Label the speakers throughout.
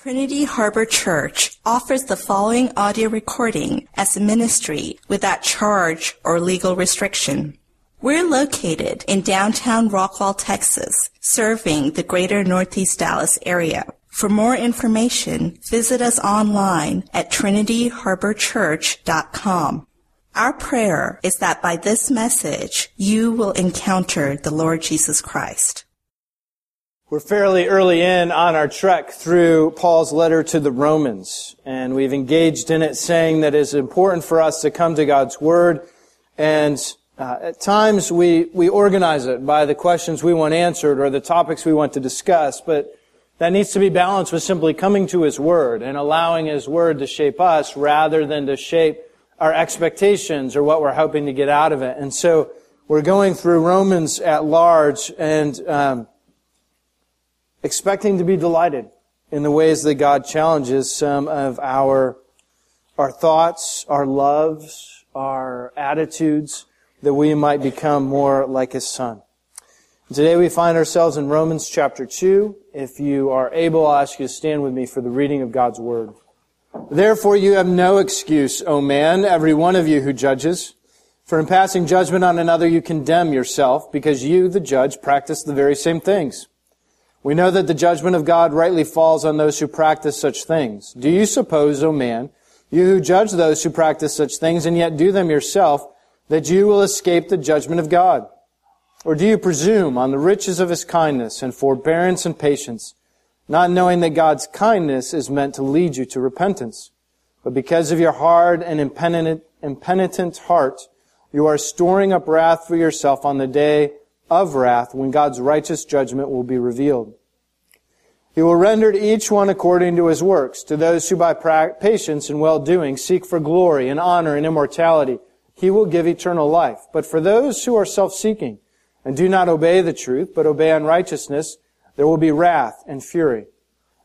Speaker 1: Trinity Harbor Church offers the following audio recording as a ministry without charge or legal restriction. We're located in downtown Rockwall, Texas, serving the greater Northeast Dallas area. For more information, visit us online at trinityharborchurch.com. Our prayer is that by this message, you will encounter the Lord Jesus Christ.
Speaker 2: We're fairly early in on our trek through Paul's letter to the Romans, and we've engaged in it saying that it's important for us to come to God's Word, and uh, at times we, we organize it by the questions we want answered or the topics we want to discuss, but that needs to be balanced with simply coming to His Word and allowing His Word to shape us rather than to shape our expectations or what we're hoping to get out of it. And so we're going through Romans at large, and um, expecting to be delighted in the ways that God challenges some of our, our thoughts, our loves, our attitudes, that we might become more like His Son. Today we find ourselves in Romans chapter 2. If you are able, I'll ask you to stand with me for the reading of God's Word. Therefore you have no excuse, O man, every one of you who judges. For in passing judgment on another you condemn yourself, because you, the judge, practice the very same things. We know that the judgment of God rightly falls on those who practice such things. Do you suppose, O man, you who judge those who practice such things and yet do them yourself, that you will escape the judgment of God? Or do you presume on the riches of his kindness and forbearance and patience, not knowing that God's kindness is meant to lead you to repentance? But because of your hard and impenitent, impenitent heart, you are storing up wrath for yourself on the day of wrath when God's righteous judgment will be revealed. He will render to each one according to his works. To those who by patience and well-doing seek for glory and honor and immortality, he will give eternal life. But for those who are self-seeking and do not obey the truth, but obey unrighteousness, there will be wrath and fury.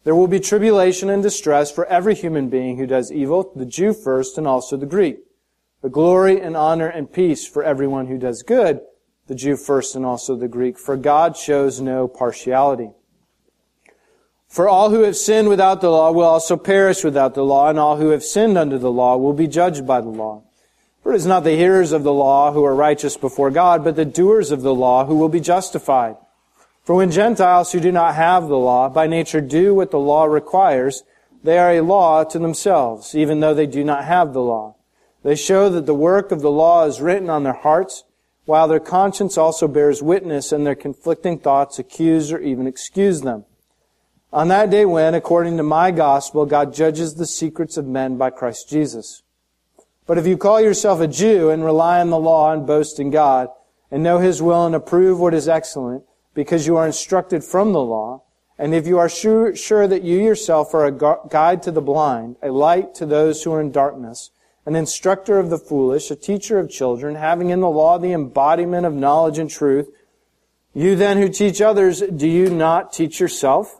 Speaker 2: There will be tribulation and distress for every human being who does evil, the Jew first and also the Greek. But glory and honor and peace for everyone who does good, the Jew first and also the Greek, for God shows no partiality. For all who have sinned without the law will also perish without the law, and all who have sinned under the law will be judged by the law. For it is not the hearers of the law who are righteous before God, but the doers of the law who will be justified. For when Gentiles who do not have the law by nature do what the law requires, they are a law to themselves, even though they do not have the law. They show that the work of the law is written on their hearts, while their conscience also bears witness and their conflicting thoughts accuse or even excuse them. On that day when, according to my gospel, God judges the secrets of men by Christ Jesus. But if you call yourself a Jew and rely on the law and boast in God, and know His will and approve what is excellent, because you are instructed from the law, and if you are sure, sure that you yourself are a guide to the blind, a light to those who are in darkness, an instructor of the foolish, a teacher of children, having in the law the embodiment of knowledge and truth. You then who teach others, do you not teach yourself?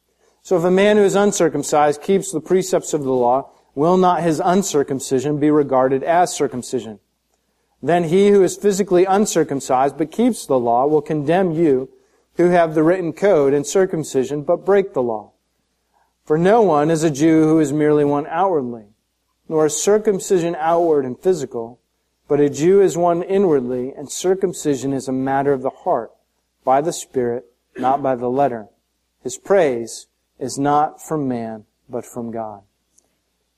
Speaker 2: So if a man who is uncircumcised keeps the precepts of the law, will not his uncircumcision be regarded as circumcision? Then he who is physically uncircumcised but keeps the law will condemn you who have the written code and circumcision but break the law. For no one is a Jew who is merely one outwardly, nor is circumcision outward and physical, but a Jew is one inwardly, and circumcision is a matter of the heart, by the Spirit, not by the letter. His praise is not from man, but from God.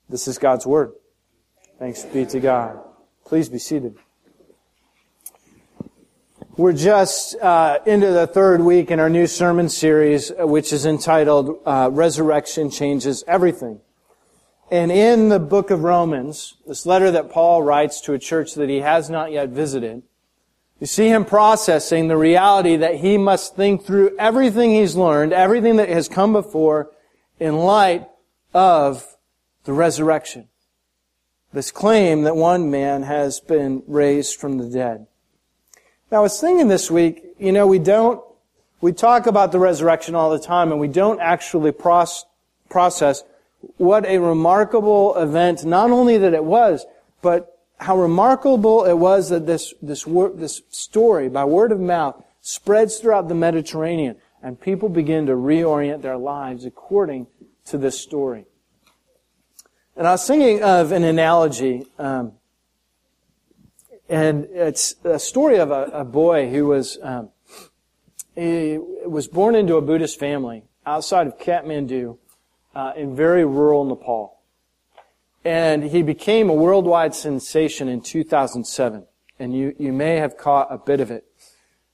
Speaker 2: This is God's Word. Thanks be to God. Please be seated. We're just uh, into the third week in our new sermon series, uh, which is entitled uh, Resurrection Changes Everything. And in the book of Romans, this letter that Paul writes to a church that he has not yet visited, you see him processing the reality that he must think through everything he's learned, everything that has come before in light of the resurrection. This claim that one man has been raised from the dead. Now, I was thinking this week, you know, we don't, we talk about the resurrection all the time and we don't actually process what a remarkable event, not only that it was, but how remarkable it was that this, this, this story, by word of mouth, spreads throughout the Mediterranean and people begin to reorient their lives according to this story. And I was thinking of an analogy, um, and it's a story of a, a boy who was um, he was born into a Buddhist family outside of Kathmandu uh, in very rural Nepal. And he became a worldwide sensation in 2007. And you, you may have caught a bit of it.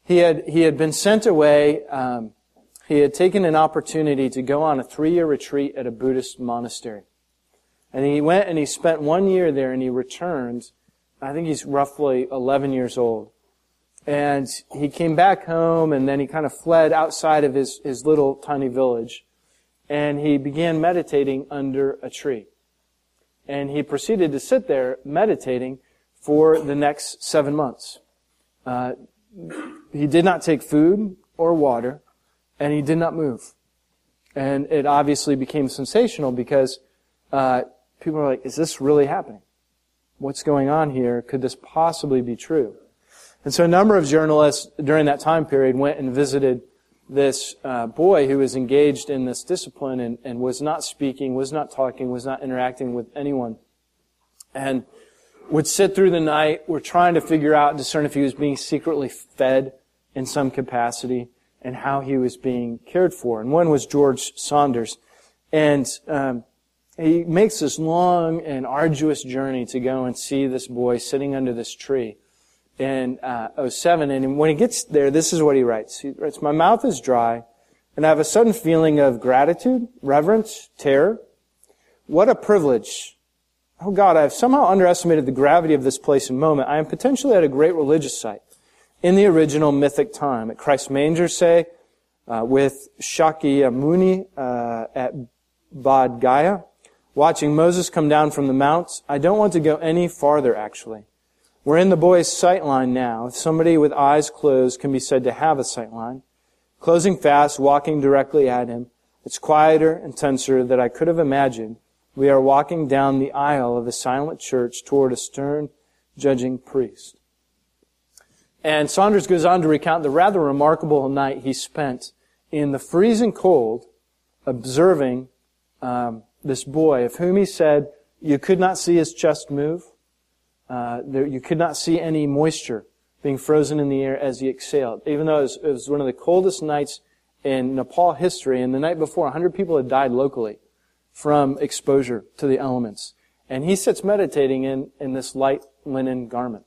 Speaker 2: He had, he had been sent away. Um, he had taken an opportunity to go on a three-year retreat at a Buddhist monastery. And he went and he spent one year there and he returned. I think he's roughly 11 years old. And he came back home and then he kind of fled outside of his, his little tiny village. And he began meditating under a tree. And he proceeded to sit there meditating for the next seven months. Uh, he did not take food or water, and he did not move. And it obviously became sensational because uh, people are like, is this really happening? What's going on here? Could this possibly be true? And so a number of journalists during that time period went and visited this uh, boy who was engaged in this discipline and, and was not speaking, was not talking, was not interacting with anyone. And would sit through the night, We're trying to figure out, discern if he was being secretly fed in some capacity and how he was being cared for. And one was George Saunders. And um, he makes this long and arduous journey to go and see this boy sitting under this tree in uh, 07. And when he gets there, this is what he writes. He writes, My mouth is dry, and I have a sudden feeling of gratitude, reverence, terror. What a privilege. Oh God, I have somehow underestimated the gravity of this place and moment. I am potentially at a great religious site in the original mythic time. At Christ's manger, say, uh, with Shakyamuni uh, at Bodh Gaya, watching Moses come down from the mount. I don't want to go any farther, actually. We're in the boy's sight line now. If somebody with eyes closed can be said to have a sight line, closing fast, walking directly at him, it's quieter and tenser than I could have imagined. We are walking down the aisle of a silent church toward a stern, judging priest. And Saunders goes on to recount the rather remarkable night he spent in the freezing cold, observing um, this boy of whom he said, you could not see his chest move. Uh, there, you could not see any moisture being frozen in the air as he exhaled. Even though it was, it was one of the coldest nights in Nepal history, and the night before, 100 people had died locally from exposure to the elements. And he sits meditating in, in this light linen garment.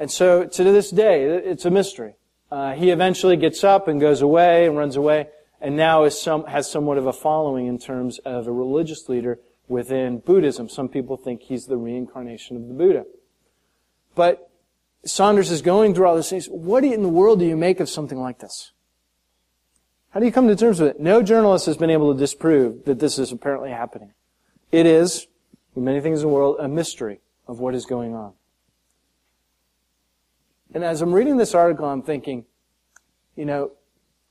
Speaker 2: And so, to this day, it's a mystery. Uh, he eventually gets up and goes away and runs away and now some, has somewhat of a following in terms of a religious leader within Buddhism. Some people think he's the reincarnation of the Buddha. But Saunders is going through all this. Things. What in the world do you make of something like this? How do you come to terms with it? No journalist has been able to disprove that this is apparently happening. It is, in many things in the world, a mystery of what is going on. And as I'm reading this article, I'm thinking, you know,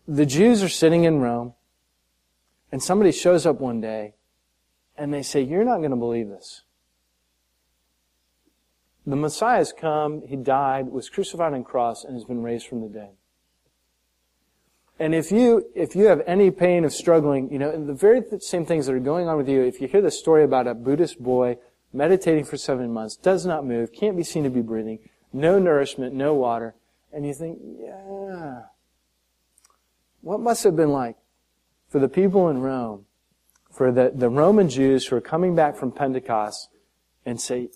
Speaker 2: the Jews are sitting in Rome, and somebody shows up one day, and they say, You're not going to believe this. The Messiah has come, he died, was crucified on cross, and has been raised from the dead. And if you, if you have any pain of struggling, you know, the very same things that are going on with you, if you hear the story about a Buddhist boy meditating for seven months, does not move, can't be seen to be breathing, no nourishment, no water, and you think, yeah, what must have been like for the people in Rome, for the, the Roman Jews who are coming back from Pentecost and say,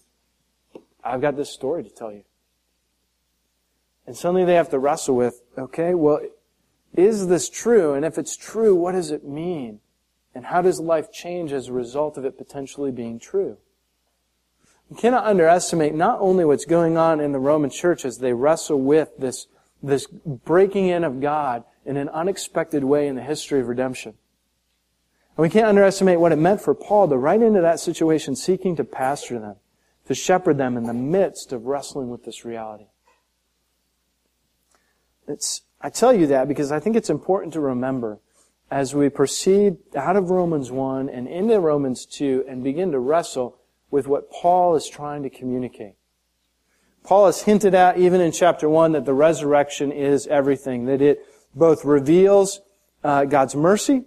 Speaker 2: I've got this story to tell you. And suddenly they have to wrestle with, okay, well, is this true? And if it's true, what does it mean? And how does life change as a result of it potentially being true? You cannot underestimate not only what's going on in the Roman church as they wrestle with this, this breaking in of God in an unexpected way in the history of redemption. And we can't underestimate what it meant for Paul to write into that situation seeking to pastor them to shepherd them in the midst of wrestling with this reality. It's, I tell you that because I think it's important to remember as we proceed out of Romans 1 and into Romans 2 and begin to wrestle with what Paul is trying to communicate. Paul has hinted at, even in chapter 1, that the resurrection is everything, that it both reveals uh, God's mercy,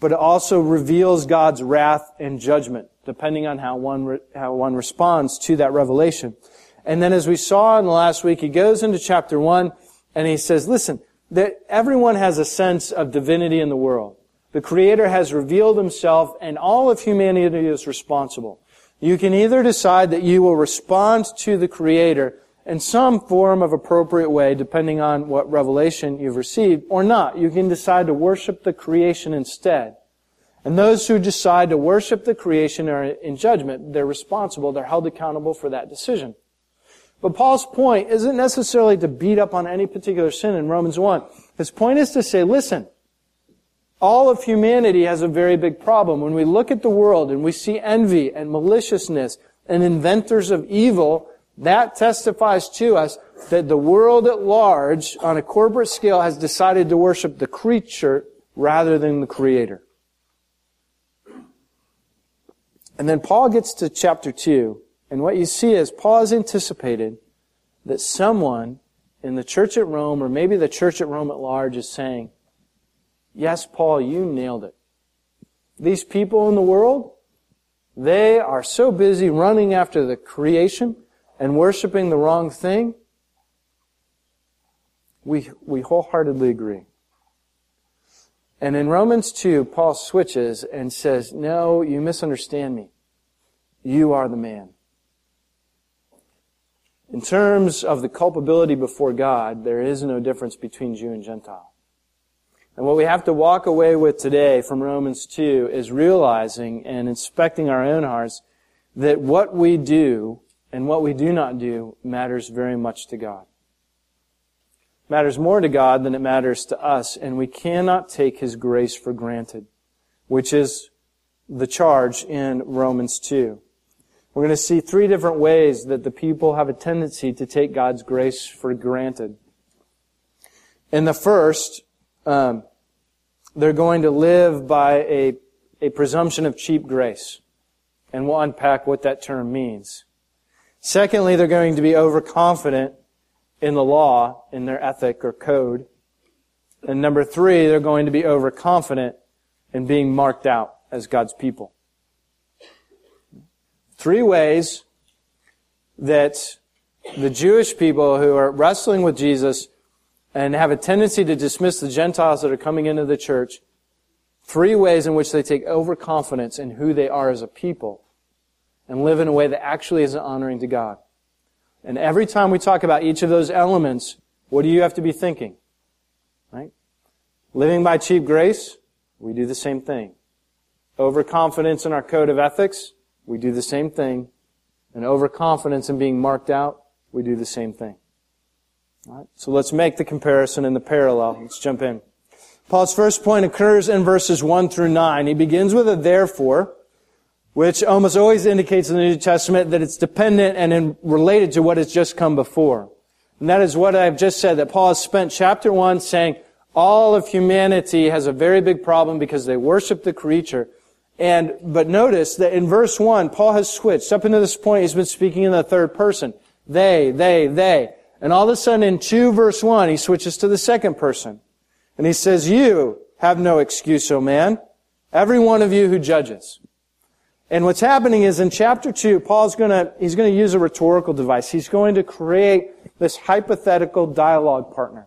Speaker 2: but it also reveals God's wrath and judgment, depending on how one, re- how one responds to that revelation. And then as we saw in the last week, he goes into chapter 1 and he says, listen, that everyone has a sense of divinity in the world. The Creator has revealed Himself and all of humanity is responsible. You can either decide that you will respond to the Creator in some form of appropriate way, depending on what revelation you've received, or not. You can decide to worship the creation instead. And those who decide to worship the creation are in judgment. They're responsible. They're held accountable for that decision. But Paul's point isn't necessarily to beat up on any particular sin in Romans 1. His point is to say, listen, all of humanity has a very big problem. When we look at the world and we see envy and maliciousness and inventors of evil, that testifies to us that the world at large, on a corporate scale, has decided to worship the creature rather than the creator. And then Paul gets to chapter 2, and what you see is Paul has anticipated that someone in the church at Rome, or maybe the church at Rome at large, is saying, Yes, Paul, you nailed it. These people in the world, they are so busy running after the creation and worshiping the wrong thing. We, we wholeheartedly agree. And in Romans 2, Paul switches and says, No, you misunderstand me. You are the man. In terms of the culpability before God, there is no difference between Jew and Gentile. And what we have to walk away with today from Romans 2 is realizing and inspecting our own hearts that what we do and what we do not do matters very much to God. It matters more to God than it matters to us, and we cannot take His grace for granted, which is the charge in Romans 2. We're going to see three different ways that the people have a tendency to take God's grace for granted. In the first, um, they're going to live by a, a presumption of cheap grace. And we'll unpack what that term means. Secondly, they're going to be overconfident in the law, in their ethic or code. And number three, they're going to be overconfident in being marked out as God's people. Three ways that the Jewish people who are wrestling with Jesus and have a tendency to dismiss the Gentiles that are coming into the church, three ways in which they take overconfidence in who they are as a people and live in a way that actually isn't honoring to God. And every time we talk about each of those elements, what do you have to be thinking? Right? Living by cheap grace, we do the same thing. Overconfidence in our code of ethics, we do the same thing. And overconfidence in being marked out, we do the same thing. All right, so let's make the comparison and the parallel. Let's jump in. Paul's first point occurs in verses 1 through 9. He begins with a therefore, which almost always indicates in the New Testament that it's dependent and related to what has just come before. And that is what I've just said, that Paul has spent chapter 1 saying all of humanity has a very big problem because they worship the creature. And, but notice that in verse 1, Paul has switched. Up until this point, he's been speaking in the third person. They, they, they. And all of a sudden in 2 verse 1, he switches to the second person. And he says, you have no excuse, O man. Every one of you who judges. And what's happening is in chapter 2, Paul's gonna, he's gonna use a rhetorical device. He's going to create this hypothetical dialogue partner.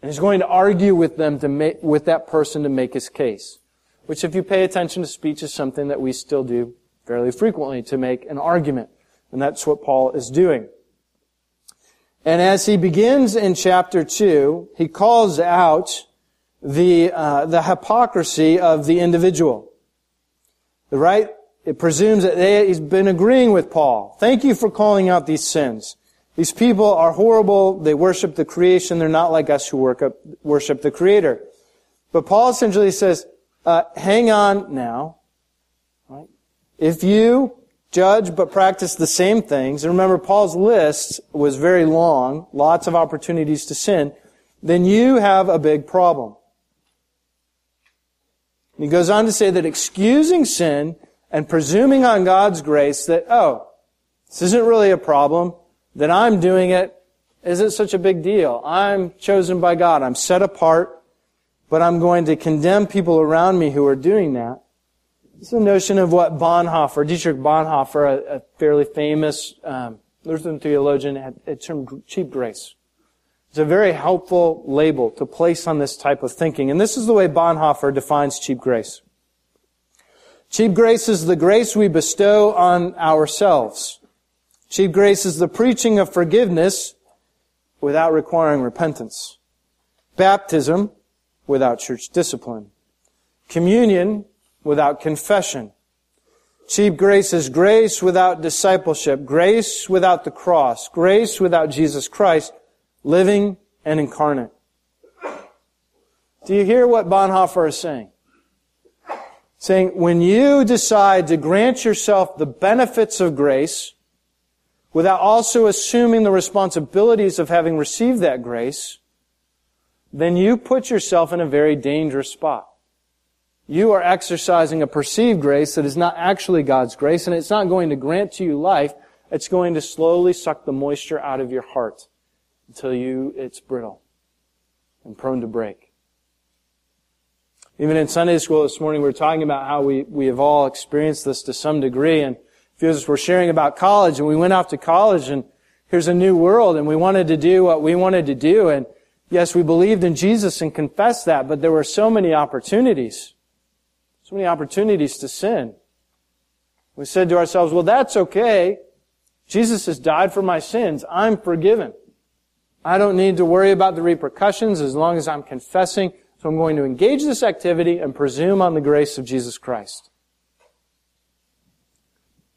Speaker 2: And he's going to argue with them to make, with that person to make his case which if you pay attention to speech is something that we still do fairly frequently to make an argument. And that's what Paul is doing. And as he begins in chapter 2, he calls out the, uh, the hypocrisy of the individual. The right? It presumes that they, he's been agreeing with Paul. Thank you for calling out these sins. These people are horrible. They worship the creation. They're not like us who worship the Creator. But Paul essentially says, uh, hang on now. Right? If you judge but practice the same things, and remember Paul's list was very long, lots of opportunities to sin, then you have a big problem. he goes on to say that excusing sin and presuming on God's grace that, oh, this isn't really a problem, that I'm doing it isn't such a big deal. I'm chosen by God. I'm set apart, but I'm going to condemn people around me who are doing that. It's the notion of what Bonhoeffer, Dietrich Bonhoeffer, a, a fairly famous um, Lutheran theologian, had, had termed cheap grace. It's a very helpful label to place on this type of thinking. And this is the way Bonhoeffer defines cheap grace. Cheap grace is the grace we bestow on ourselves. Cheap grace is the preaching of forgiveness without requiring repentance. Baptism without church discipline. Communion without confession. Cheap grace is grace without discipleship, grace without the cross, grace without Jesus Christ, living and incarnate. Do you hear what Bonhoeffer is saying? Saying, when you decide to grant yourself the benefits of grace, without also assuming the responsibilities of having received that grace, then you put yourself in a very dangerous spot. You are exercising a perceived grace that is not actually God's grace, and it's not going to grant to you life. It's going to slowly suck the moisture out of your heart until you, it's brittle and prone to break. Even in Sunday school this morning, we were talking about how we, we have all experienced this to some degree, and few of us were sharing about college and we went off to college and here's a new world and we wanted to do what we wanted to do. And yes, we believed in Jesus and confessed that, but there were so many opportunities, so many opportunities to sin. We said to ourselves, well, that's okay. Jesus has died for my sins. I'm forgiven. I don't need to worry about the repercussions as long as I'm confessing. I'm going to engage this activity and presume on the grace of Jesus Christ.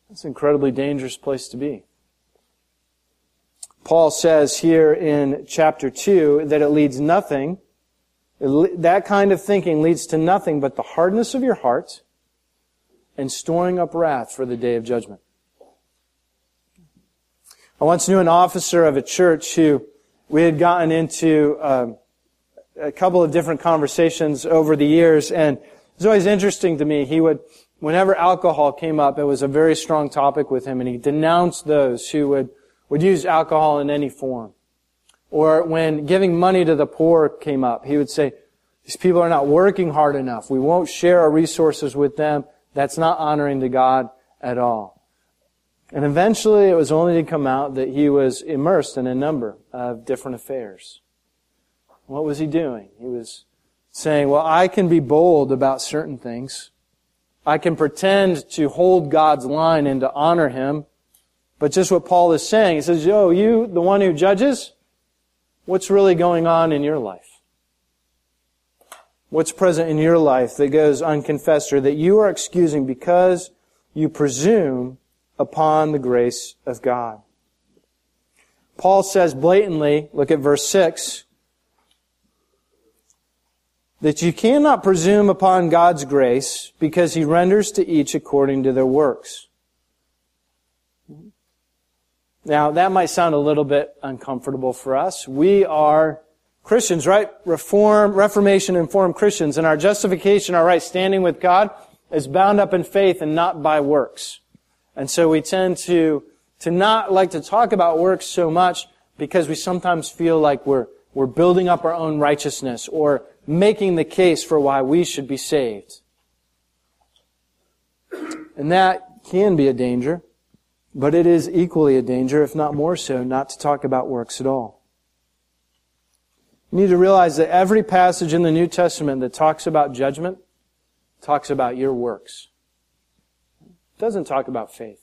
Speaker 2: That's an incredibly dangerous place to be. Paul says here in chapter 2 that it leads nothing, that kind of thinking leads to nothing but the hardness of your heart and storing up wrath for the day of judgment. I once knew an officer of a church who we had gotten into um, a couple of different conversations over the years, and it was always interesting to me. He would whenever alcohol came up, it was a very strong topic with him, and he denounced those who would, would use alcohol in any form. Or when giving money to the poor came up, he would say, these people are not working hard enough. We won't share our resources with them. That's not honoring to God at all. And eventually it was only to come out that he was immersed in a number of different affairs. What was he doing? He was saying, well, I can be bold about certain things. I can pretend to hold God's line and to honor Him. But just what Paul is saying, he says, yo, you, the one who judges, what's really going on in your life? What's present in your life that goes unconfessed or that you are excusing because you presume upon the grace of God? Paul says blatantly, look at verse 6, that you cannot presume upon God's grace because he renders to each according to their works. Now, that might sound a little bit uncomfortable for us. We are Christians, right? Reform, Reformation informed Christians, and our justification, our right standing with God, is bound up in faith and not by works. And so we tend to, to not like to talk about works so much because we sometimes feel like we're, we're building up our own righteousness or making the case for why we should be saved. And that can be a danger, but it is equally a danger, if not more so, not to talk about works at all. You need to realize that every passage in the New Testament that talks about judgment talks about your works. It doesn't talk about faith.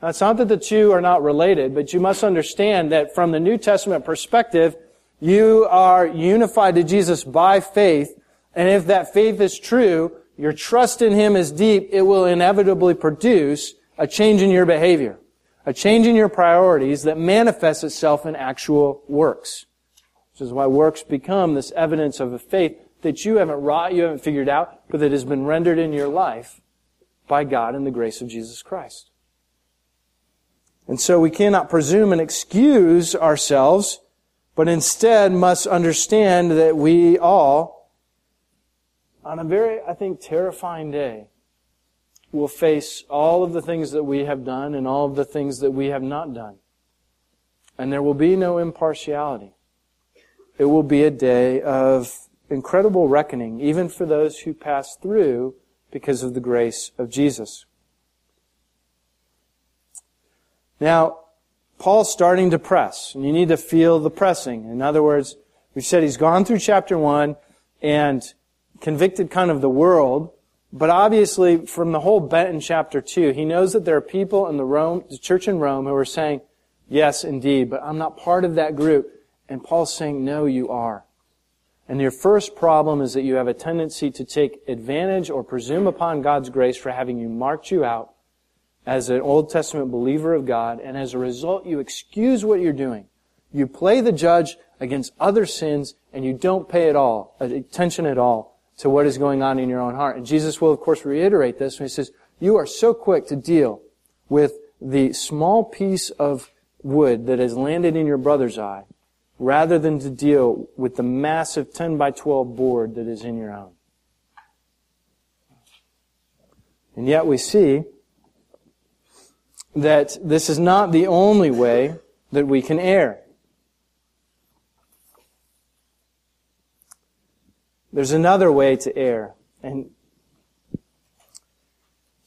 Speaker 2: Now, it's not that the two are not related, but you must understand that from the New Testament perspective, you are unified to Jesus by faith, and if that faith is true, your trust in Him is deep, it will inevitably produce a change in your behavior, a change in your priorities that manifests itself in actual works. Which is why works become this evidence of a faith that you haven't wrought, you haven't figured out, but that has been rendered in your life by God and the grace of Jesus Christ. And so we cannot presume and excuse ourselves, but instead must understand that we all, on a very, I think, terrifying day, will face all of the things that we have done and all of the things that we have not done. And there will be no impartiality. It will be a day of incredible reckoning, even for those who pass through because of the grace of Jesus. Now, Paul's starting to press, and you need to feel the pressing. In other words, we've said he's gone through chapter 1 and convicted kind of the world, but obviously from the whole bent in chapter 2, he knows that there are people in the Rome, the church in Rome who are saying, yes, indeed, but I'm not part of that group. And Paul's saying, no, you are. And your first problem is that you have a tendency to take advantage or presume upon God's grace for having you marked you out as an Old Testament believer of God, and as a result, you excuse what you're doing. You play the judge against other sins, and you don't pay at all, uh, attention at all, to what is going on in your own heart. And Jesus will, of course, reiterate this when he says, you are so quick to deal with the small piece of wood that has landed in your brother's eye, rather than to deal with the massive 10 by 12 board that is in your own. And yet we see that this is not the only way that we can err. There's another way to err. And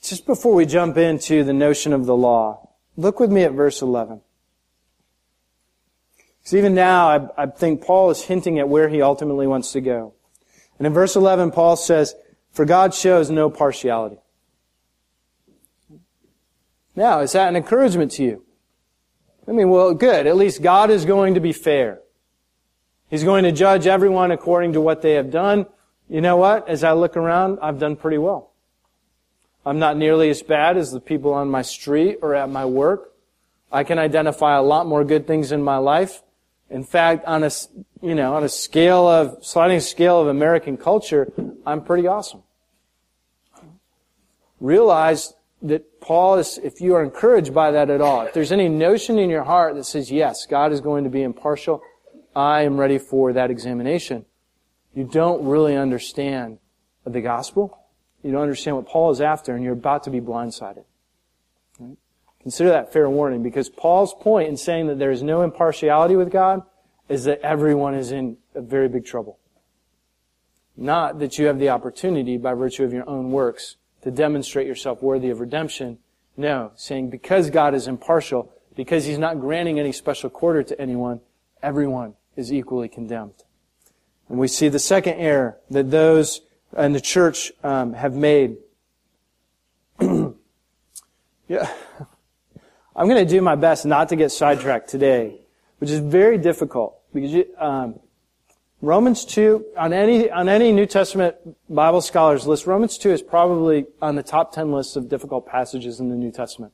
Speaker 2: just before we jump into the notion of the law, look with me at verse 11. Because even now, I, I, think Paul is hinting at where he ultimately wants to go. And in verse 11, Paul says, For God shows no partiality. Now, is that an encouragement to you? I mean, well, good. At least God is going to be fair. He's going to judge everyone according to what they have done. You know what? As I look around, I've done pretty well. I'm not nearly as bad as the people on my street or at my work. I can identify a lot more good things in my life. In fact, on a, you know, on a scale of, sliding scale of American culture, I'm pretty awesome. Realize that Paul is, if you are encouraged by that at all, if there's any notion in your heart that says, yes, God is going to be impartial, I am ready for that examination, you don't really understand the gospel. You don't understand what Paul is after, and you're about to be blindsided. Right? Consider that fair warning, because Paul's point in saying that there is no impartiality with God is that everyone is in very big trouble. Not that you have the opportunity by virtue of your own works to demonstrate yourself worthy of redemption. No, saying because God is impartial, because He's not granting any special quarter to anyone, everyone is equally condemned. And we see the second error that those in the church um, have made. yeah. I'm going to do my best not to get sidetracked today, which is very difficult because you, um, Romans 2, on any, on any New Testament Bible scholars list, Romans 2 is probably on the top 10 lists of difficult passages in the New Testament.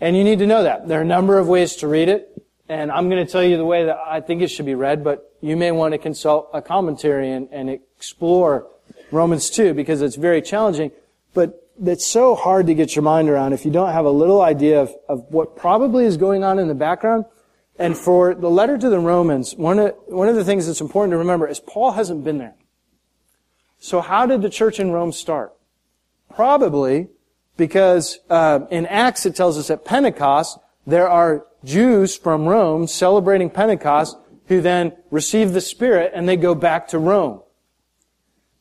Speaker 2: And you need to know that. There are a number of ways to read it, and I'm going to tell you the way that I think it should be read, but you may want to consult a commentary and, and explore Romans 2 because it's very challenging, but it's so hard to get your mind around if you don't have a little idea of, of what probably is going on in the background and for the letter to the Romans, one of, one of the things that's important to remember is Paul hasn't been there. So how did the church in Rome start? Probably because uh, in Acts it tells us at Pentecost there are Jews from Rome celebrating Pentecost who then receive the Spirit and they go back to Rome.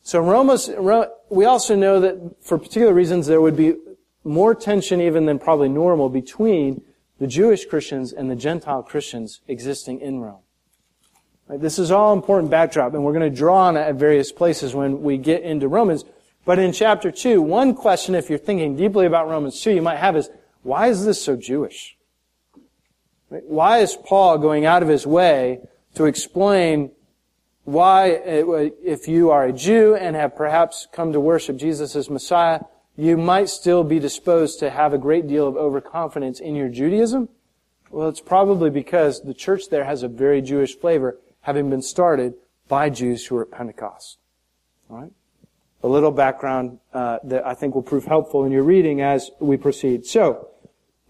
Speaker 2: So Rome we also know that for particular reasons there would be more tension even than probably normal between the Jewish Christians and the Gentile Christians existing in Rome. Right? This is all important backdrop, and we're going to draw on it at various places when we get into Romans. But in chapter 2, one question, if you're thinking deeply about Romans 2, you might have is, why is this so Jewish? Right? Why is Paul going out of his way to explain why, uh, if you are a Jew and have perhaps come to worship Jesus as Messiah, you might still be disposed to have a great deal of overconfidence in your Judaism? Well, it's probably because the church there has a very Jewish flavor, having been started by Jews who were at Pentecost. All right? A little background uh, that I think will prove helpful in your reading as we proceed. So,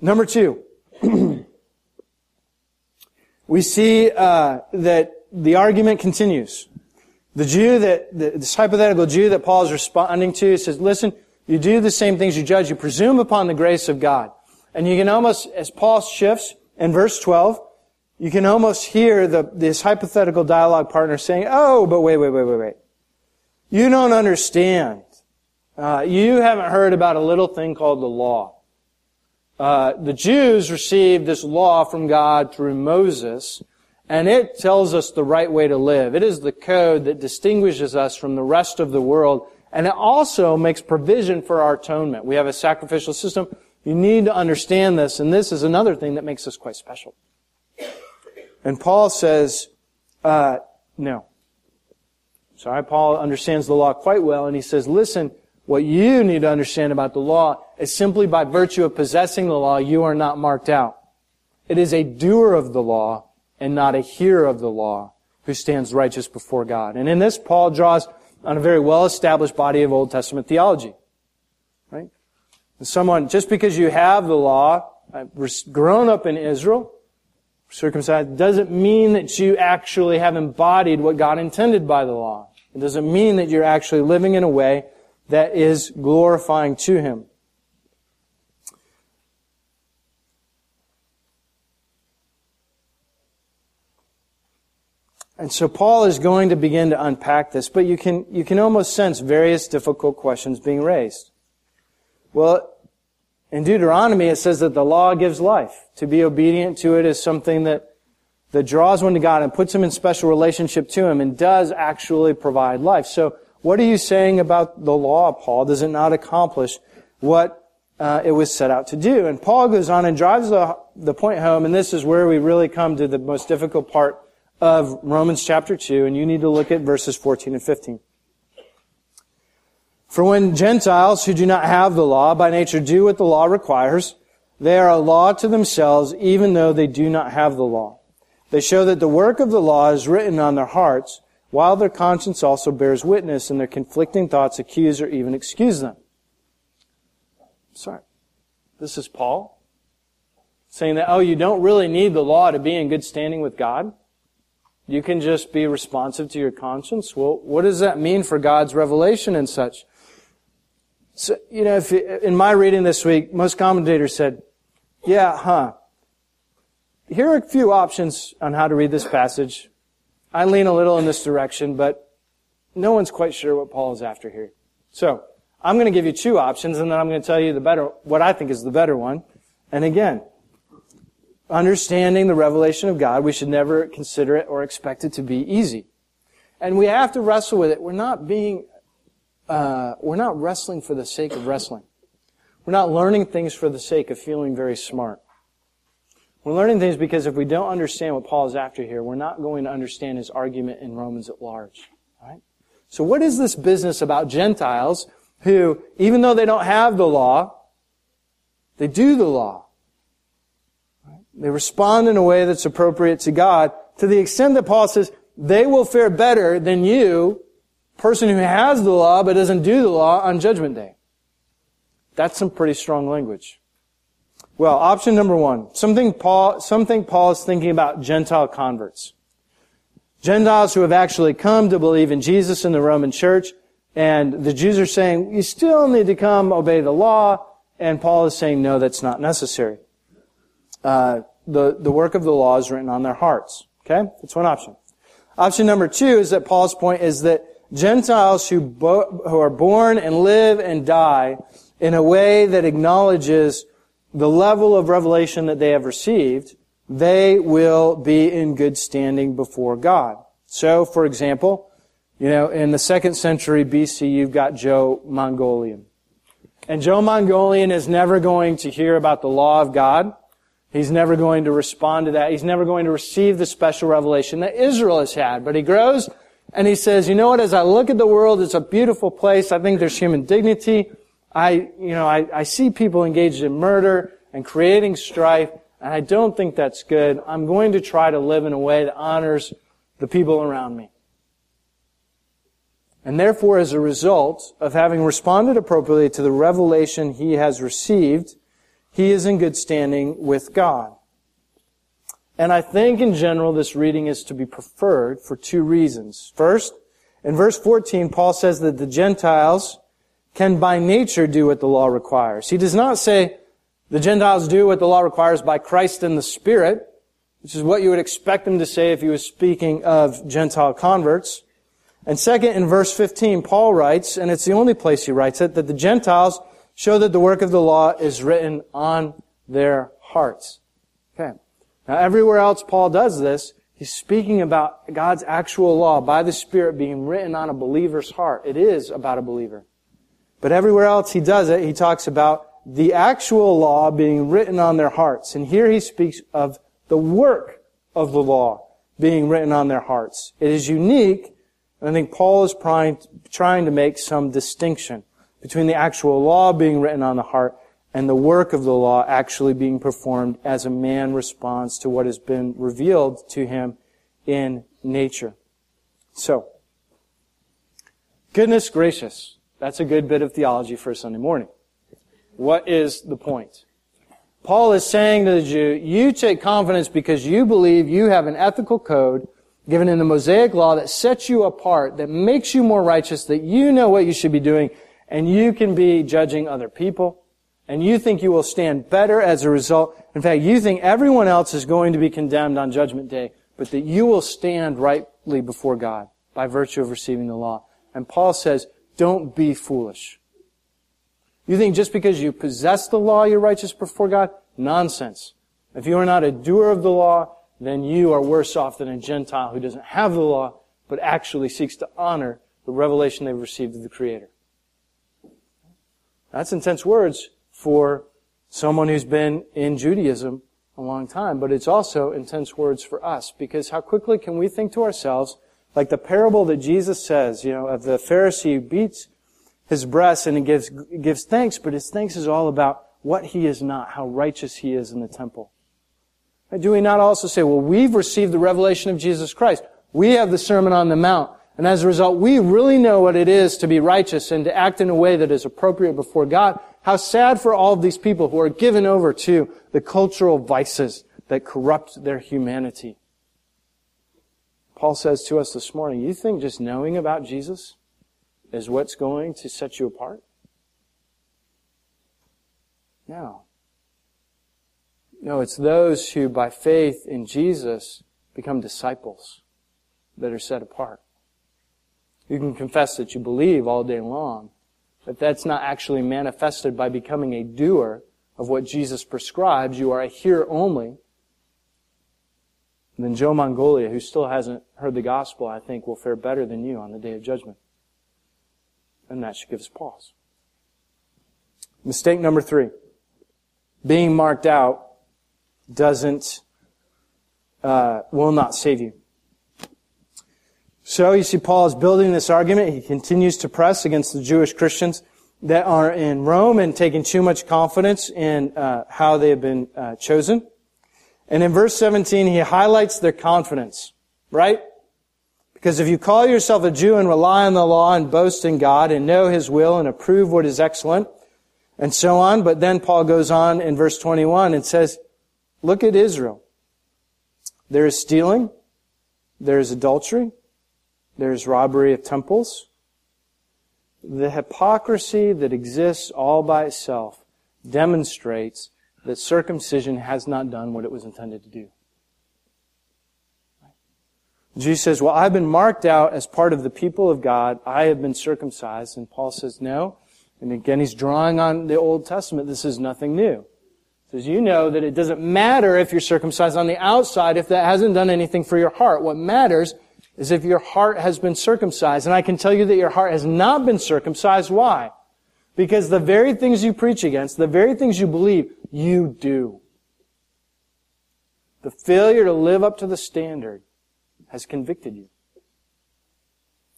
Speaker 2: number two, we see uh, that the argument continues. The Jew that, this hypothetical Jew that Paul is responding to says, listen, you do the same things you judge. You presume upon the grace of God. And you can almost, as Paul shifts in verse 12, you can almost hear the, this hypothetical dialogue partner saying, oh, but wait, wait, wait, wait, wait. You don't understand. Uh, you haven't heard about a little thing called the law. Uh, the Jews received this law from God through Moses, and it tells us the right way to live. It is the code that distinguishes us from the rest of the world, and it also makes provision for our atonement. We have a sacrificial system. You need to understand this, and this is another thing that makes us quite special. And Paul says, uh, no. Sorry, Paul understands the law quite well, and he says, listen, what you need to understand about the law is simply by virtue of possessing the law, you are not marked out. It is a doer of the law and not a hearer of the law who stands righteous before God. And in this, Paul draws on a very well-established body of Old Testament theology. Right? Someone, just because you have the law, uh, grown up in Israel, circumcised, doesn't mean that you actually have embodied what God intended by the law. It doesn't mean that you're actually living in a way that is glorifying to Him. And so Paul is going to begin to unpack this, but you can, you can almost sense various difficult questions being raised. Well, in Deuteronomy it says that the law gives life. To be obedient to it is something that, that draws one to God and puts him in special relationship to him and does actually provide life. So what are you saying about the law, Paul? Does it not accomplish what uh, it was set out to do? And Paul goes on and drives the, the point home, and this is where we really come to the most difficult part of Romans chapter 2, and you need to look at verses 14 and 15. For when Gentiles who do not have the law by nature do what the law requires, they are a law to themselves even though they do not have the law. They show that the work of the law is written on their hearts, while their conscience also bears witness and their conflicting thoughts accuse or even excuse them. Sorry. This is Paul saying that, oh, you don't really need the law to be in good standing with God. You can just be responsive to your conscience. Well, what does that mean for God's revelation and such? So, you know, if, in my reading this week, most commentators said, yeah, huh. Here are a few options on how to read this passage. I lean a little in this direction, but no one's quite sure what Paul is after here. So, I'm going to give you two options, and then I'm going to tell you the better, what I think is the better one. And again, understanding the revelation of God, we should never consider it or expect it to be easy. And we have to wrestle with it. We're not being, uh, we're not wrestling for the sake of wrestling. We're not learning things for the sake of feeling very smart. We're learning things because if we don't understand what Paul is after here, we're not going to understand his argument in Romans at large. Right? So what is this business about Gentiles who, even though they don't have the law, they do the law? They respond in a way that's appropriate to God to the extent that Paul says they will fare better than you, person who has the law but doesn't do the law on judgment day. That's some pretty strong language. Well, option number one. Something Paul, something Paul is thinking about Gentile converts. Gentiles who have actually come to believe in Jesus in the Roman church, and the Jews are saying, you still need to come obey the law, and Paul is saying, no, that's not necessary. Uh, the, the work of the law is written on their hearts. Okay? That's one option. Option number two is that Paul's point is that Gentiles who, bo- who are born and live and die in a way that acknowledges the level of revelation that they have received, they will be in good standing before God. So, for example, you know, in the second century BC, you've got Joe Mongolian. And Joe Mongolian is never going to hear about the law of God. He's never going to respond to that. He's never going to receive the special revelation that Israel has had. But he grows and he says, you know what, as I look at the world, it's a beautiful place. I think there's human dignity. I, you know, I, I see people engaged in murder and creating strife, and I don't think that's good. I'm going to try to live in a way that honors the people around me. And therefore, as a result of having responded appropriately to the revelation he has received, he is in good standing with God. And I think in general this reading is to be preferred for two reasons. First, in verse 14, Paul says that the Gentiles can by nature do what the law requires. He does not say the Gentiles do what the law requires by Christ and the Spirit, which is what you would expect him to say if he was speaking of Gentile converts. And second, in verse 15, Paul writes, and it's the only place he writes it, that the Gentiles show that the work of the law is written on their hearts. Okay. Now everywhere else Paul does this, he's speaking about God's actual law by the Spirit being written on a believer's heart. It is about a believer. But everywhere else he does it, he talks about the actual law being written on their hearts. And here he speaks of the work of the law being written on their hearts. It is unique, and I think Paul is trying, trying to make some distinction between the actual law being written on the heart and the work of the law actually being performed as a man responds to what has been revealed to him in nature. So, goodness gracious, that's a good bit of theology for a Sunday morning. What is the point? Paul is saying to the Jew, you take confidence because you believe you have an ethical code given in the Mosaic law that sets you apart, that makes you more righteous, that you know what you should be doing, and you can be judging other people, and you think you will stand better as a result. In fact, you think everyone else is going to be condemned on judgment day, but that you will stand rightly before God by virtue of receiving the law. And Paul says, don't be foolish. You think just because you possess the law, you're righteous before God? Nonsense. If you are not a doer of the law, then you are worse off than a Gentile who doesn't have the law, but actually seeks to honor the revelation they've received of the Creator. That's intense words for someone who's been in Judaism a long time, but it's also intense words for us because how quickly can we think to ourselves, like the parable that Jesus says, you know, of the Pharisee who beats his breast and he gives, gives thanks, but his thanks is all about what he is not, how righteous he is in the temple. Do we not also say, well, we've received the revelation of Jesus Christ. We have the Sermon on the Mount. And as a result, we really know what it is to be righteous and to act in a way that is appropriate before God. How sad for all of these people who are given over to the cultural vices that corrupt their humanity. Paul says to us this morning, you think just knowing about Jesus is what's going to set you apart? No. No, it's those who by faith in Jesus become disciples that are set apart. You can confess that you believe all day long, but that's not actually manifested by becoming a doer of what Jesus prescribes. You are a hearer only. And then Joe Mongolia, who still hasn't heard the gospel, I think will fare better than you on the day of judgment. And that should give us pause. Mistake number three. Being marked out doesn't, uh, will not save you. So you see Paul is building this argument. He continues to press against the Jewish Christians that are in Rome and taking too much confidence in uh, how they have been uh, chosen. And in verse 17, he highlights their confidence, right? Because if you call yourself a Jew and rely on the law and boast in God and know His will and approve what is excellent, and so on, but then Paul goes on in verse 21 and says, look at Israel. There is stealing, there is adultery, there's robbery of temples. The hypocrisy that exists all by itself demonstrates that circumcision has not done what it was intended to do. Jesus says, well, I've been marked out as part of the people of God. I have been circumcised. And Paul says, no. And again, he's drawing on the Old Testament. This is nothing new. He says, you know that it doesn't matter if you're circumcised on the outside if that hasn't done anything for your heart. What matters is if your heart has been circumcised. And I can tell you that your heart has not been circumcised. Why? Because the very things you preach against, the very things you believe, you do. The failure to live up to the standard has convicted you.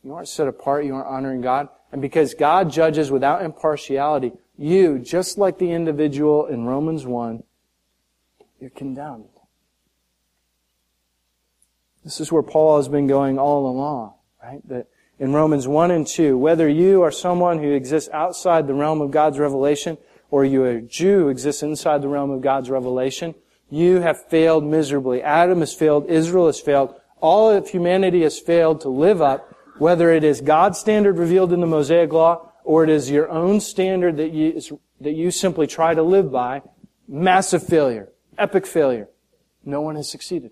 Speaker 2: You aren't set apart, you aren't honoring God. And because God judges without impartiality, you, just like the individual in Romans 1, you're condemned. This is where Paul has been going all along, right? That in Romans 1 and 2, whether you are someone who exists outside the realm of God's revelation, or you a Jew who exists inside the realm of God's revelation, you have failed miserably. Adam has failed. Israel has failed. All of humanity has failed to live up, whether it is God's standard revealed in the Mosaic Law or it is your own standard that you, that you simply try to live by. Massive failure. Epic failure. No one has succeeded.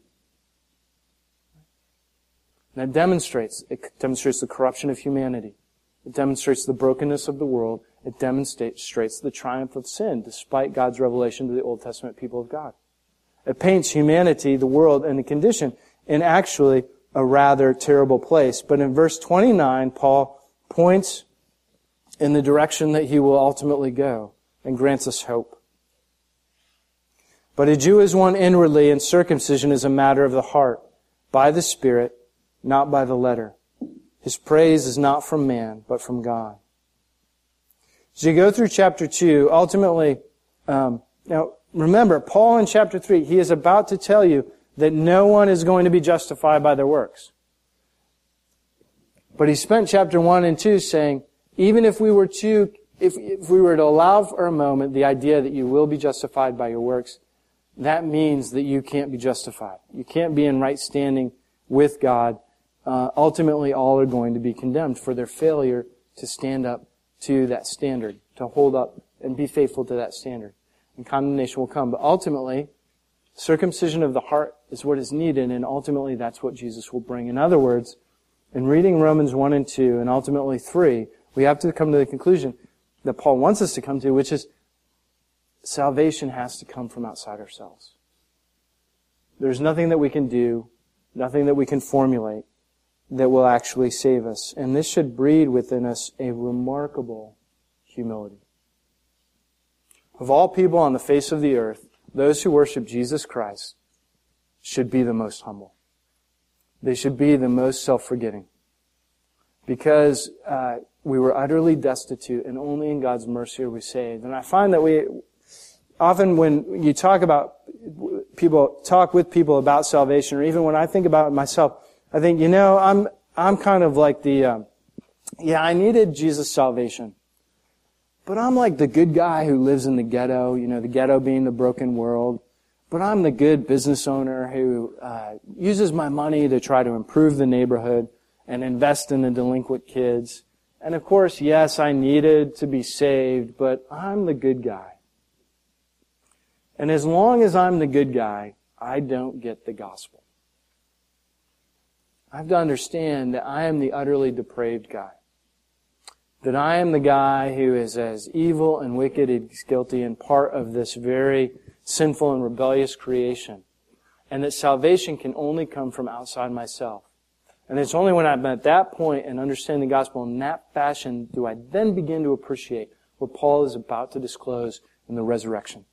Speaker 2: That demonstrates, it demonstrates the corruption of humanity. It demonstrates the brokenness of the world. It demonstrates the triumph of sin despite God's revelation to the Old Testament people of God. It paints humanity, the world, and the condition in actually a rather terrible place. But in verse 29, Paul points in the direction that he will ultimately go and grants us hope. But a Jew is one inwardly, and circumcision is a matter of the heart, by the Spirit, not by the letter. His praise is not from man, but from God. As you go through chapter 2, ultimately, um, now remember, Paul in chapter 3, he is about to tell you that no one is going to be justified by their works. But he spent chapter 1 and 2 saying, even if we were to, if, if we were to allow for a moment the idea that you will be justified by your works, that means that you can't be justified. You can't be in right standing with God. Uh, ultimately, all are going to be condemned for their failure to stand up to that standard, to hold up and be faithful to that standard and condemnation will come. But ultimately, circumcision of the heart is what is needed, and ultimately that's what Jesus will bring. In other words, in reading Romans 1 and 2, and ultimately 3, we have to come to the conclusion that Paul wants us to come to, which is salvation has to come from outside ourselves. There's nothing that we can do, nothing that we can formulate that will actually save us. And this should breed within us a remarkable humility. Of all people on the face of the earth, those who worship Jesus Christ should be the most humble. They should be the most self-forgetting. Because uh, we were utterly destitute, and only in God's mercy are we saved. And I find that we often, when you talk about people, talk with people about salvation, or even when I think about myself, I think, you know, I'm I'm kind of like the, uh, yeah, I needed Jesus' salvation. But I'm like the good guy who lives in the ghetto, you know, the ghetto being the broken world. But I'm the good business owner who uh, uses my money to try to improve the neighborhood and invest in the delinquent kids. And of course, yes, I needed to be saved, but I'm the good guy. And as long as I'm the good guy, I don't get the gospel. I have to understand that I am the utterly depraved guy that I am the guy who is as evil and wicked as guilty and part of this very sinful and rebellious creation. And that salvation can only come from outside myself. And it's only when I'm at that point and understand the gospel in that fashion do I then begin to appreciate what Paul is about to disclose in the resurrection.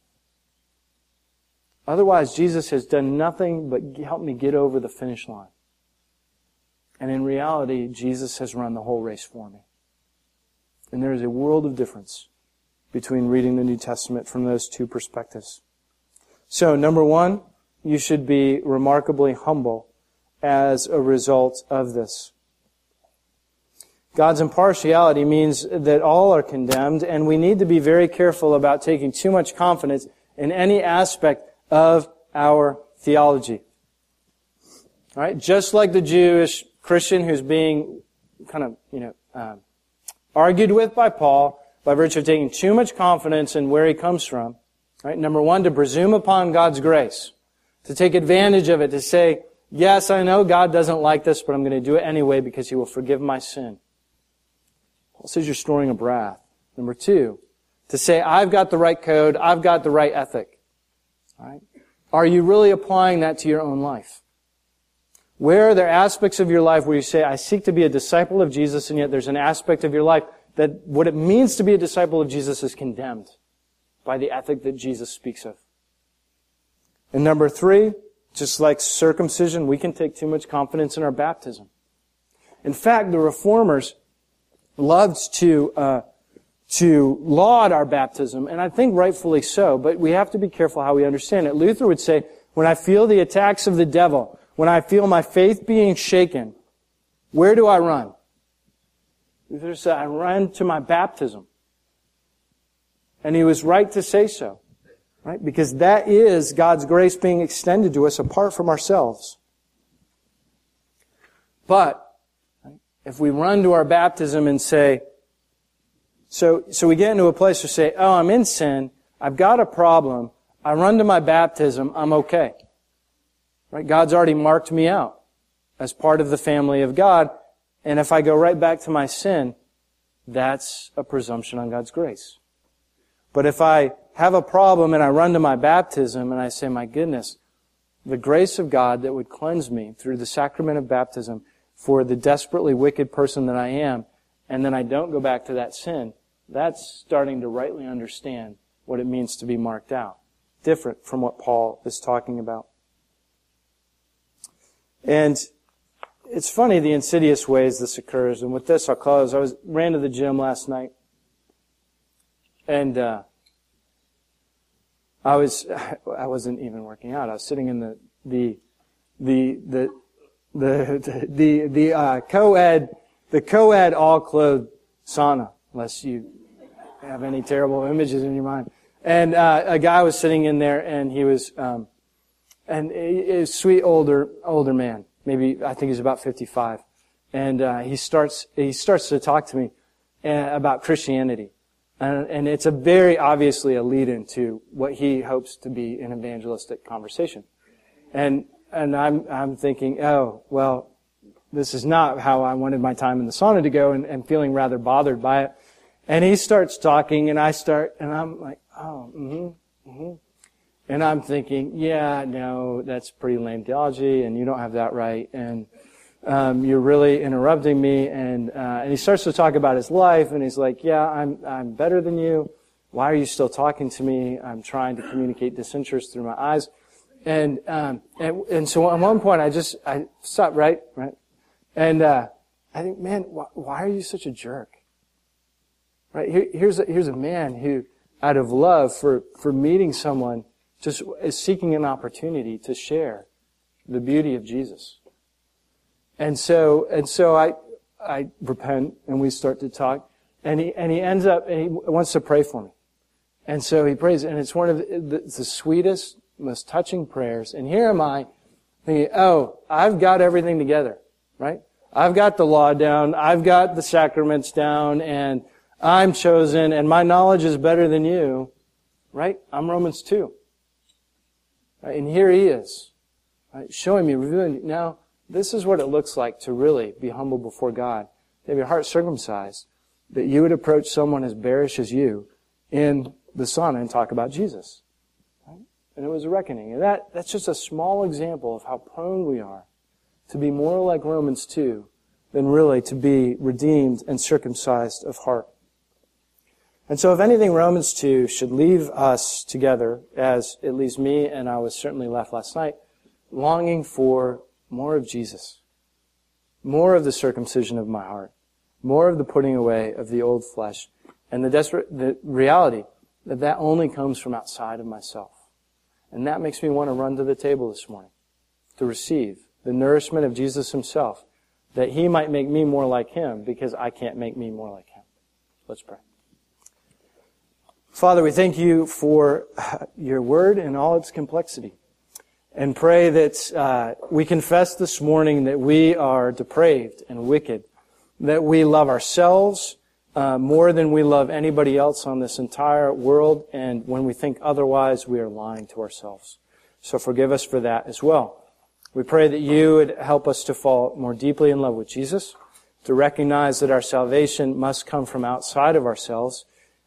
Speaker 2: Otherwise, Jesus has done nothing but help me get over the finish line. And in reality, Jesus has run the whole race for me. And there is a world of difference between reading the New Testament from those two perspectives. So, number one, you should be remarkably humble as a result of this. God's impartiality means that all are condemned, and we need to be very careful about taking too much confidence in any aspect of our theology. All right? Just like the Jewish Christian who's being kind of, you know, um, argued with by Paul by virtue of taking too much confidence in where he comes from. Right? Number one, to presume upon God's grace. To take advantage of it, to say, yes, I know God doesn't like this, but I'm going to do it anyway because he will forgive my sin. Paul says you're storing up wrath. Number two, to say, I've got the right code, I've got the right ethic. Right? Are you really applying that to your own life? Where are there aspects of your life where you say, I seek to be a disciple of Jesus, and yet there's an aspect of your life that what it means to be a disciple of Jesus is condemned by the ethic that Jesus speaks of? And number three, just like circumcision, we can take too much confidence in our baptism. In fact, the reformers loved to uh, to laud our baptism, and I think rightfully so. But we have to be careful how we understand it. Luther would say, "When I feel the attacks of the devil, when I feel my faith being shaken, where do I run? Luther said, I run to my baptism. And he was right to say so. Right? Because that is God's grace being extended to us apart from ourselves. But, if we run to our baptism and say, so, so we get into a place to say, oh, I'm in sin, I've got a problem, I run to my baptism, I'm okay. Right? God's already marked me out as part of the family of God, and if I go right back to my sin, that's a presumption on God's grace. But if I have a problem and I run to my baptism and I say, my goodness, the grace of God that would cleanse me through the sacrament of baptism for the desperately wicked person that I am, and then I don't go back to that sin, that's starting to rightly understand what it means to be marked out. Different from what Paul is talking about. And it's funny the insidious ways this occurs. And with this, I'll close. I was ran to the gym last night, and uh, I was I wasn't even working out. I was sitting in the the the the the the, the uh, co-ed the co-ed all clothed sauna, unless you have any terrible images in your mind. And uh, a guy was sitting in there, and he was um, and a, sweet older older man maybe I think he's about 55, and uh, he starts he starts to talk to me uh, about Christianity, and, and it's a very obviously a lead into what he hopes to be an evangelistic conversation, and and I'm I'm thinking, oh well, this is not how I wanted my time in the sauna to go, and, and feeling rather bothered by it. And he starts talking, and I start, and I'm like, oh, mm-hmm, mm-hmm. And I'm thinking, yeah, no, that's pretty lame theology, and you don't have that right, and um, you're really interrupting me. And uh, and he starts to talk about his life, and he's like, yeah, I'm I'm better than you. Why are you still talking to me? I'm trying to communicate disinterest through my eyes. And um, and and so at one point, I just I stopped right, right, and uh, I think, man, wh- why are you such a jerk? Right Here, here's a, here's a man who, out of love for for meeting someone just is seeking an opportunity to share the beauty of Jesus. And so, and so I, I repent and we start to talk and he, and he ends up, and he wants to pray for me. And so he prays and it's one of the, the sweetest, most touching prayers. And here am I thinking, oh, I've got everything together, right? I've got the law down, I've got the sacraments down, and I'm chosen, and my knowledge is better than you, right? I'm Romans 2. Right? And here he is, right? showing me, revealing. Now, this is what it looks like to really be humble before God, to have your heart circumcised, that you would approach someone as bearish as you in the sauna and talk about Jesus. Right? And it was a reckoning. And that, that's just a small example of how prone we are to be more like Romans 2 than really to be redeemed and circumcised of heart. And so if anything, Romans 2 should leave us together, as it leaves me, and I was certainly left last night, longing for more of Jesus, more of the circumcision of my heart, more of the putting away of the old flesh, and the desperate, the reality that that only comes from outside of myself. And that makes me want to run to the table this morning to receive the nourishment of Jesus himself, that he might make me more like him because I can't make me more like him. Let's pray. Father, we thank you for your word and all its complexity. And pray that uh, we confess this morning that we are depraved and wicked, that we love ourselves uh, more than we love anybody else on this entire world, and when we think otherwise, we are lying to ourselves. So forgive us for that as well. We pray that you would help us to fall more deeply in love with Jesus, to recognize that our salvation must come from outside of ourselves,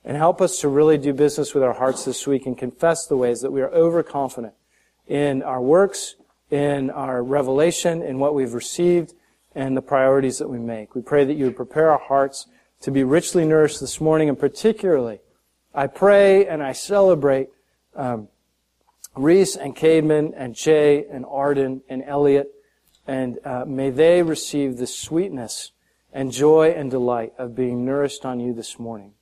Speaker 2: and help us to really do business with our hearts this week and confess the ways that we are overconfident in our works, in our revelation, in what we've received, and the priorities that we make. We pray that you would prepare our hearts to be richly nourished this morning, and particularly, I pray and I celebrate um, Reese and Cademan and Jay and Arden and Elliot, and uh, may they receive the sweetness and joy and delight of being nourished on you this morning.